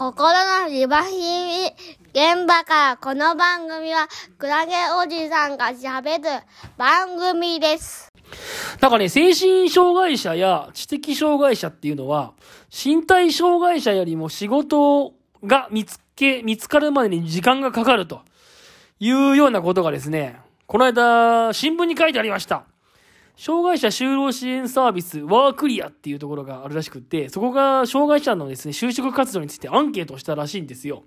心のリバヒミ現場からこの番組はクラゲおじさんが喋る番組です。なんかね、精神障害者や知的障害者っていうのは、身体障害者よりも仕事が見つけ、見つかるまでに時間がかかるというようなことがですね、この間、新聞に書いてありました。障害者就労支援サービス、ワークリアっていうところがあるらしくって、そこが障害者のですね、就職活動についてアンケートをしたらしいんですよ。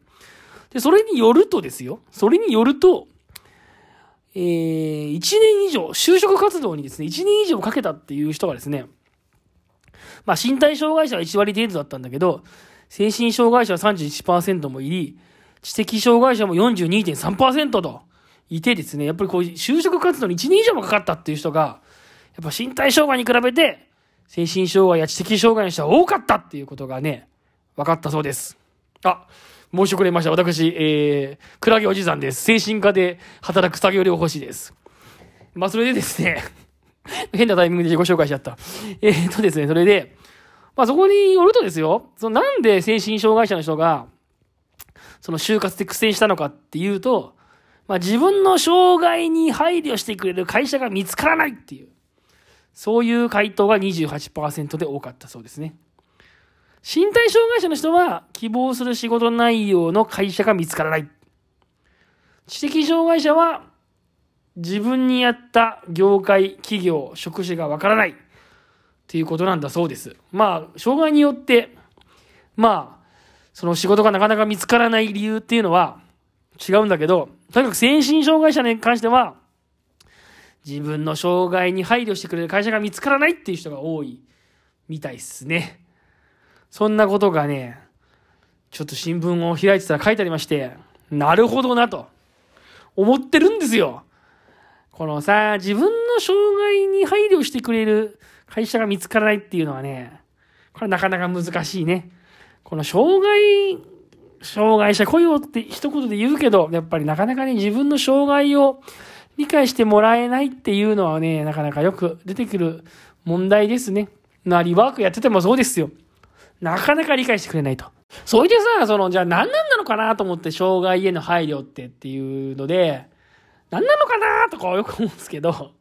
で、それによるとですよ、それによると、えー、1年以上、就職活動にですね、1年以上かけたっていう人がですね、まあ身体障害者は1割程度だったんだけど、精神障害者は31%もいり、知的障害者も42.3%といてですね、やっぱりこう就職活動に1年以上もかかったっていう人が、やっぱ身体障害に比べて、精神障害や知的障害の人は多かったっていうことがね、分かったそうです。あ、申し遅れました。私、えー、クラゲおじさんです。精神科で働く作業療法士です。まあ、それでですね、変なタイミングで自己紹介しちゃった。えー、っとですね、それで、まあ、そこによるとですよ、そのなんで精神障害者の人が、その就活で苦戦したのかっていうと、まあ、自分の障害に配慮してくれる会社が見つからないっていう。そういう回答が28%で多かったそうですね。身体障害者の人は希望する仕事内容の会社が見つからない。知的障害者は自分に合った業界、企業、職種がわからない。っていうことなんだそうです。まあ、障害によって、まあ、その仕事がなかなか見つからない理由っていうのは違うんだけど、とにかく精神障害者に関しては、自分の障害に配慮してくれる会社が見つからないっていう人が多いみたいっすね。そんなことがね、ちょっと新聞を開いてたら書いてありまして、なるほどなと思ってるんですよ。このさ、自分の障害に配慮してくれる会社が見つからないっていうのはね、これなかなか難しいね。この障害、障害者雇用って一言で言うけど、やっぱりなかなかね、自分の障害を理解してもらえないっていうのはね、なかなかよく出てくる問題ですね。なリワークやっててもそうですよ。なかなか理解してくれないと。それでさ、その、じゃあ何なんなのかなと思って、障害への配慮ってっていうので、何なのかなとかよく思うんですけど、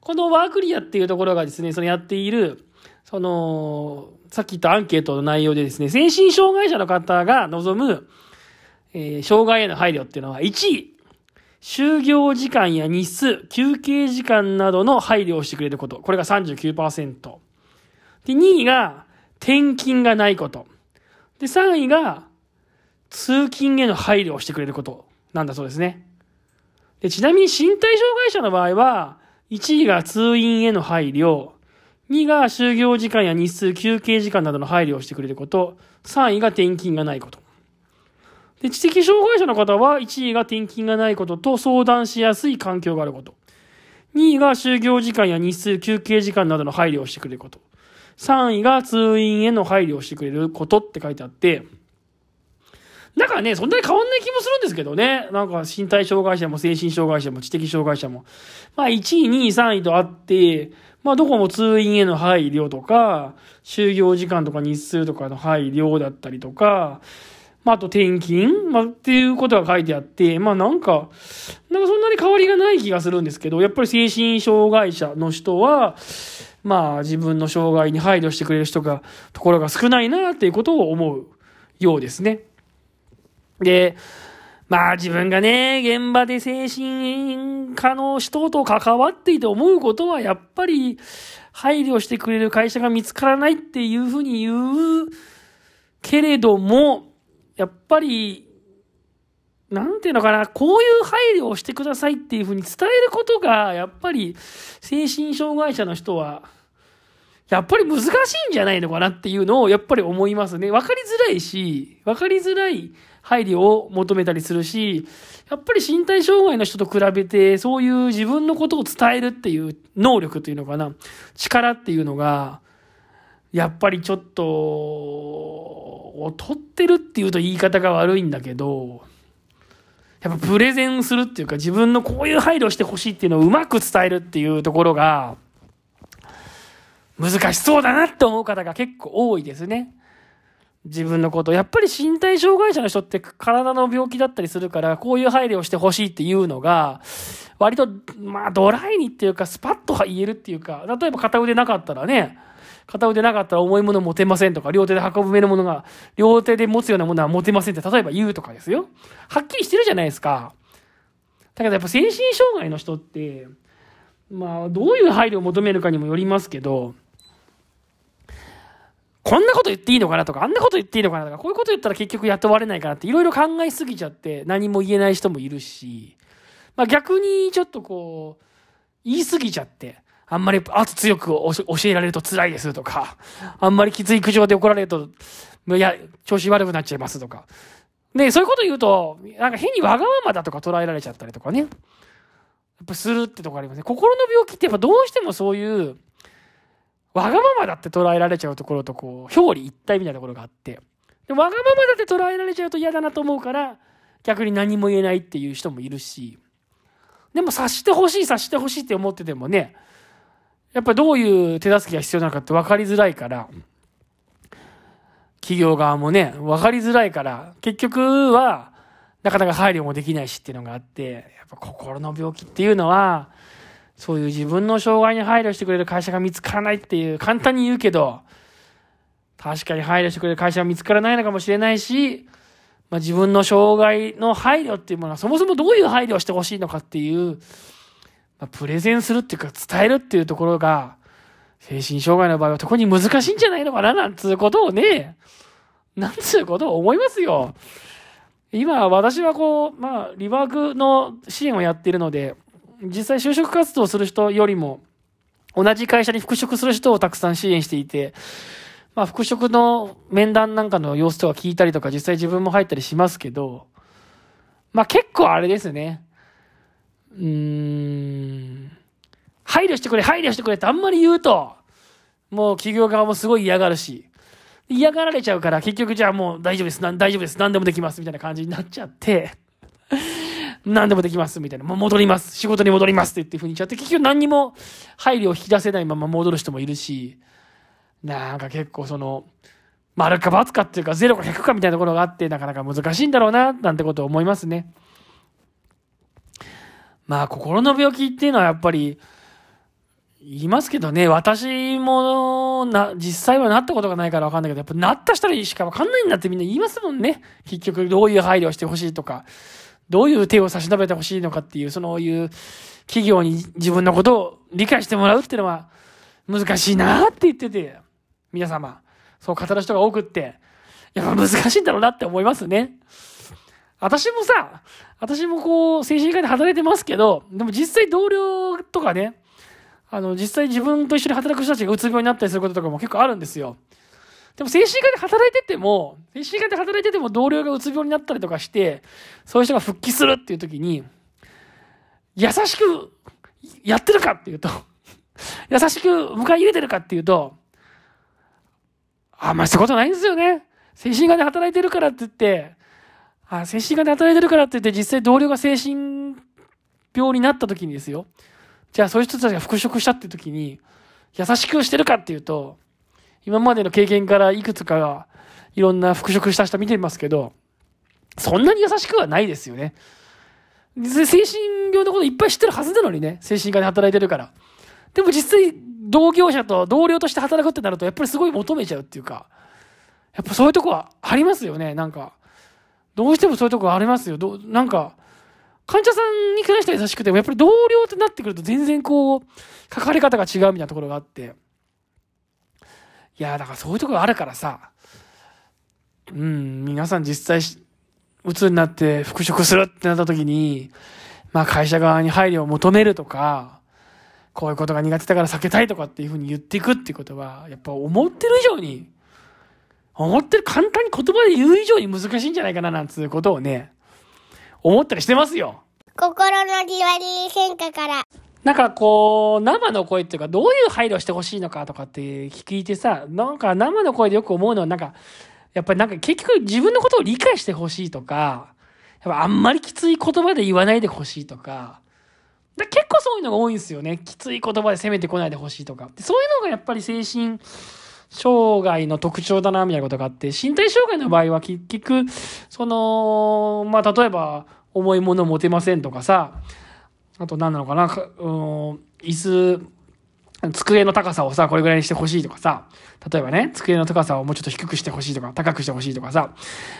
このワークリアっていうところがですね、そのやっている、その、さっき言ったアンケートの内容でですね、精神障害者の方が望む、えー障害への配慮っていうのは、1位、就業時間や日数、休憩時間などの配慮をしてくれること。これが39%。で、2位が、転勤がないこと。で、3位が、通勤への配慮をしてくれることなんだそうですね。で、ちなみに身体障害者の場合は、1位が通院への配慮、2位が就業時間や日数、休憩時間などの配慮をしてくれること、3位が転勤がないこと。で、知的障害者の方は、1位が転勤がないことと相談しやすい環境があること。2位が就業時間や日数、休憩時間などの配慮をしてくれること。3位が通院への配慮をしてくれることって書いてあって、だからね、そんなに変わんない気もするんですけどね。なんか身体障害者も精神障害者も知的障害者も。まあ1位、2位、3位とあって、まあどこも通院への配慮とか、就業時間とか日数とかの配慮だったりとか、まああと転勤、まあっていうことが書いてあって、まあなんか、なんかそんなに変わりがない気がするんですけど、やっぱり精神障害者の人は、まあ自分の障害に配慮してくれる人が、ところが少ないなっていうことを思うようですね。で、まあ自分がね、現場で精神科の人と関わっていて思うことは、やっぱり配慮してくれる会社が見つからないっていうふうに言うけれども、やっぱり、なんていうのかな、こういう配慮をしてくださいっていうふうに伝えることが、やっぱり精神障害者の人は、やっぱり難しいんじゃないのかなっていうのをやっぱり思いますね。わかりづらいし、わかりづらい配慮を求めたりするし、やっぱり身体障害の人と比べて、そういう自分のことを伝えるっていう能力っていうのかな、力っていうのが、やっぱりちょっと、劣ってるっていうと言い方が悪いんだけど、やっぱプレゼンするっていうか自分のこういう配慮してほしいっていうのをうまく伝えるっていうところが、難しそうだなって思う方が結構多いですね。自分のこと。やっぱり身体障害者の人って体の病気だったりするから、こういう配慮をしてほしいっていうのが、割と、まあ、ドライにっていうか、スパッと言えるっていうか、例えば片腕なかったらね、片腕なかったら重いもの持てませんとか、両手で運ぶめのものが、両手で持つようなものは持てませんって、例えば言うとかですよ。はっきりしてるじゃないですか。だけどやっぱ精神障害の人って、まあ、どういう配慮を求めるかにもよりますけど、こんなこと言っていいのかなとか、あんなこと言っていいのかなとか、こういうこと言ったら結局雇われないかなっていろいろ考えすぎちゃって何も言えない人もいるし、まあ逆にちょっとこう、言いすぎちゃって、あんまり圧強く教えられると辛いですとか、あんまりきつい苦情で怒られると、いや、調子悪くなっちゃいますとか。で、そういうこと言うと、なんか変にわがままだとか捉えられちゃったりとかね。やっぱするってとこありますね。心の病気ってやっぱどうしてもそういう、わがままだって捉えられちゃうところとこう、表裏一体みたいなところがあって。でわがままだって捉えられちゃうと嫌だなと思うから、逆に何も言えないっていう人もいるし。でも察してほしい、察してほしいって思っててもね、やっぱどういう手助けが必要なのかって分かりづらいから、企業側もね、分かりづらいから、結局は、なかなか配慮もできないしっていうのがあって、やっぱ心の病気っていうのは、そういう自分の障害に配慮してくれる会社が見つからないっていう、簡単に言うけど、確かに配慮してくれる会社が見つからないのかもしれないし、まあ、自分の障害の配慮っていうものは、そもそもどういう配慮をしてほしいのかっていう、まあ、プレゼンするっていうか伝えるっていうところが、精神障害の場合は特に難しいんじゃないのかな、なんつうことをね、なんつうことを思いますよ。今、私はこう、まあ、リワークの支援をやっているので、実際就職活動する人よりも、同じ会社に復職する人をたくさん支援していて、まあ、復職の面談なんかの様子とか聞いたりとか、実際自分も入ったりしますけど、まあ結構あれですね。うーん。配慮してくれ、配慮してくれってあんまり言うと、もう企業側もすごい嫌がるし、嫌がられちゃうから結局じゃあもう大丈夫です、な大丈夫です、何でもできますみたいな感じになっちゃって、何でもできますみたいな、もう戻ります、仕事に戻りますって言ってふうに言っちゃって、結局何にも配慮を引き出せないまま戻る人もいるし、なんか結構その、丸か×かっていうか、0か100かみたいなところがあって、なかなか難しいんだろうな、なんてことを思いますね。まあ、心の病気っていうのはやっぱり、言いますけどね、私もな、実際はなったことがないからわかんないけど、やっぱなった人にしかわかんないんだってみんな言いますもんね。結局、どういう配慮をしてほしいとか、どういう手を差し伸べてほしいのかっていう、そのいう企業に自分のことを理解してもらうっていうのは難しいなって言ってて、皆様、そう語る人が多くって、やっぱ難しいんだろうなって思いますね。私もさ、私もこう、精神科で働いてますけど、でも実際同僚とかね、あの、実際自分と一緒に働く人たちがうつ病になったりすることとかも結構あるんですよ。でも精神科で働いてても、精神科で働いてても同僚がうつ病になったりとかして、そういう人が復帰するっていう時に、優しくやってるかっていうと、優しく迎え入れてるかっていうと、あんまりそういうことないんですよね。精神科で働いてるからって言って、あ精神科で働いてるからって言って、実際同僚が精神病になった時にですよ。じゃあそういう人たちが復職したって時に、優しくしてるかっていうと、今までの経験からいくつかが、いろんな復職した人見てますけど、そんなに優しくはないですよね。精神病のこといっぱい知ってるはずなのにね、精神科で働いてるから。でも実際、同業者と同僚として働くってなると、やっぱりすごい求めちゃうっていうか、やっぱそういうとこはありますよね、なんか。どうしてもそういうとこありますよ。どなんか、患者さんに関しては優しくても、やっぱり同僚ってなってくると全然こう、関わり方が違うみたいなところがあって。いや、だからそういうところあるからさ、うん、皆さん実際し、鬱になって復職するってなった時に、まあ会社側に配慮を求めるとか、こういうことが苦手だから避けたいとかっていうふうに言っていくっていうことは、やっぱ思ってる以上に、思ってる簡単に言葉で言う以上に難しいんじゃないかななんつうことをね、思ったりしてますよ。心のリワリー喧嘩から。なんかこう、生の声っていうか、どういう配慮してほしいのかとかって聞いてさ、なんか生の声でよく思うのは、なんか、やっぱりなんか結局自分のことを理解してほしいとか、やっぱあんまりきつい言葉で言わないでほしいとか、だ結構そういうのが多いんですよね。きつい言葉で責めてこないでほしいとか。でそういうのがやっぱり精神障害の特徴だな、みたいなことがあって、身体障害の場合は結局、その、まあ、例えば、重いもの持てませんとかさ、あと何なのかな、うん、椅子、机の高さをさ、これぐらいにしてほしいとかさ、例えばね、机の高さをもうちょっと低くしてほしいとか、高くしてほしいとかさ、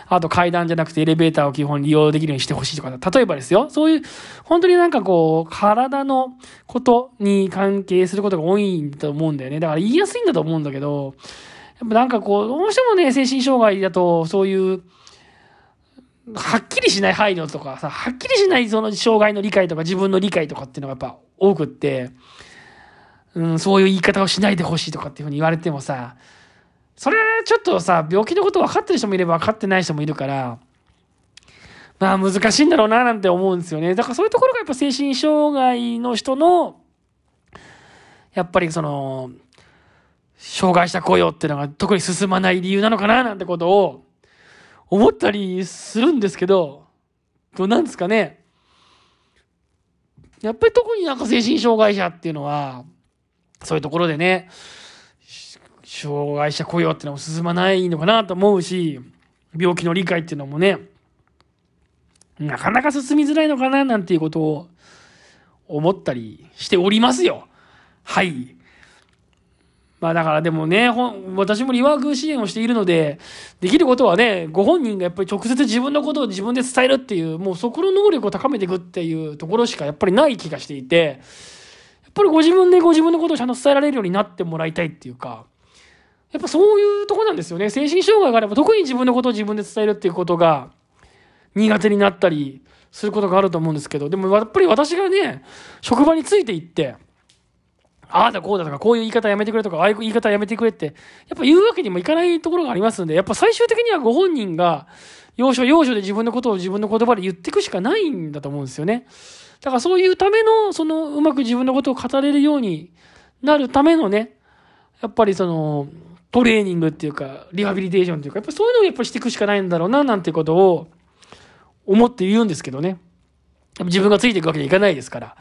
あと階段じゃなくてエレベーターを基本利用できるようにしてほしいとか、例えばですよ、そういう、本当になんかこう、体のことに関係することが多いんだと思うんだよね。だから言いやすいんだと思うんだけど、やっぱなんかこう、どうしてもね、精神障害だと、そういう、はっきりしない配慮とかさ、はっきりしないその障害の理解とか自分の理解とかっていうのがやっぱ多くって、うん、そういう言い方をしないでほしいとかっていうふうに言われてもさ、それはちょっとさ、病気のこと分かってる人もいれば分かってない人もいるから、まあ難しいんだろうななんて思うんですよね。だからそういうところがやっぱ精神障害の人の、やっぱりその、障害者雇用っていうのが特に進まない理由なのかななんてことを思ったりするんですけど、どうなんですかね。やっぱり特になんか精神障害者っていうのは、そういうところでね、障害者雇用っていうのも進まないのかなと思うし、病気の理解っていうのもね、なかなか進みづらいのかななんていうことを思ったりしておりますよ。はい。まあだからでもね、私もリワーク支援をしているので、できることはね、ご本人がやっぱり直接自分のことを自分で伝えるっていう、もうそこの能力を高めていくっていうところしかやっぱりない気がしていて、っぱりご自分でご自分のことをちゃんと伝えられるようになってもらいたいっていうか、やっぱそういうとこなんですよね。精神障害があれば特に自分のことを自分で伝えるっていうことが苦手になったりすることがあると思うんですけど、でもやっぱり私がね、職場についていって、ああだこうだとか、こういう言い方やめてくれとか、ああいう言い方やめてくれって、やっぱ言うわけにもいかないところがありますんで、やっぱ最終的にはご本人が、要所要所で自分のことを自分の言葉で言っていくしかないんだと思うんですよね。だからそういうための、その、うまく自分のことを語れるようになるためのね、やっぱりその、トレーニングっていうか、リハビリテーションっていうか、やっぱそういうのをやっぱしていくしかないんだろうな、なんてことを思って言うんですけどね。自分がついていくわけにいかないですから。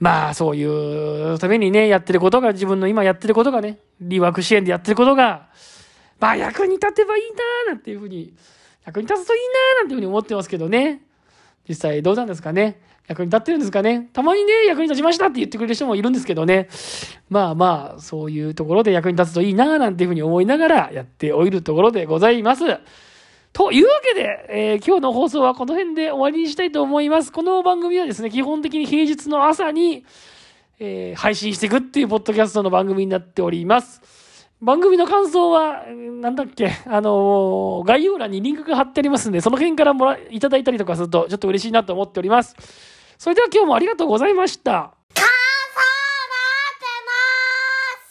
まあ、そういうためにね、やってることが、自分の今やってることがね、リワーク支援でやってることが、まあ、役に立てばいいななんていうふうに、役に立つといいななんていうふうに思ってますけどね。実際どうなんですかね。役に立ってるんですかね。たまにね、役に立ちましたって言ってくれる人もいるんですけどね。まあまあ、そういうところで役に立つといいななんていうふうに思いながらやっておいるところでございます。というわけで、えー今日の放送はこの辺で終わりにしたいと思います。この番組はですね、基本的に平日の朝に、えー配信していくっていうポッドキャストの番組になっております。番組の感想は、なんだっけ、あのー概要欄にリンクが貼ってありますんで、その辺からもらいただいたりとかすると、ちょっと嬉しいなと思っております。それでは今日もありがとうございました。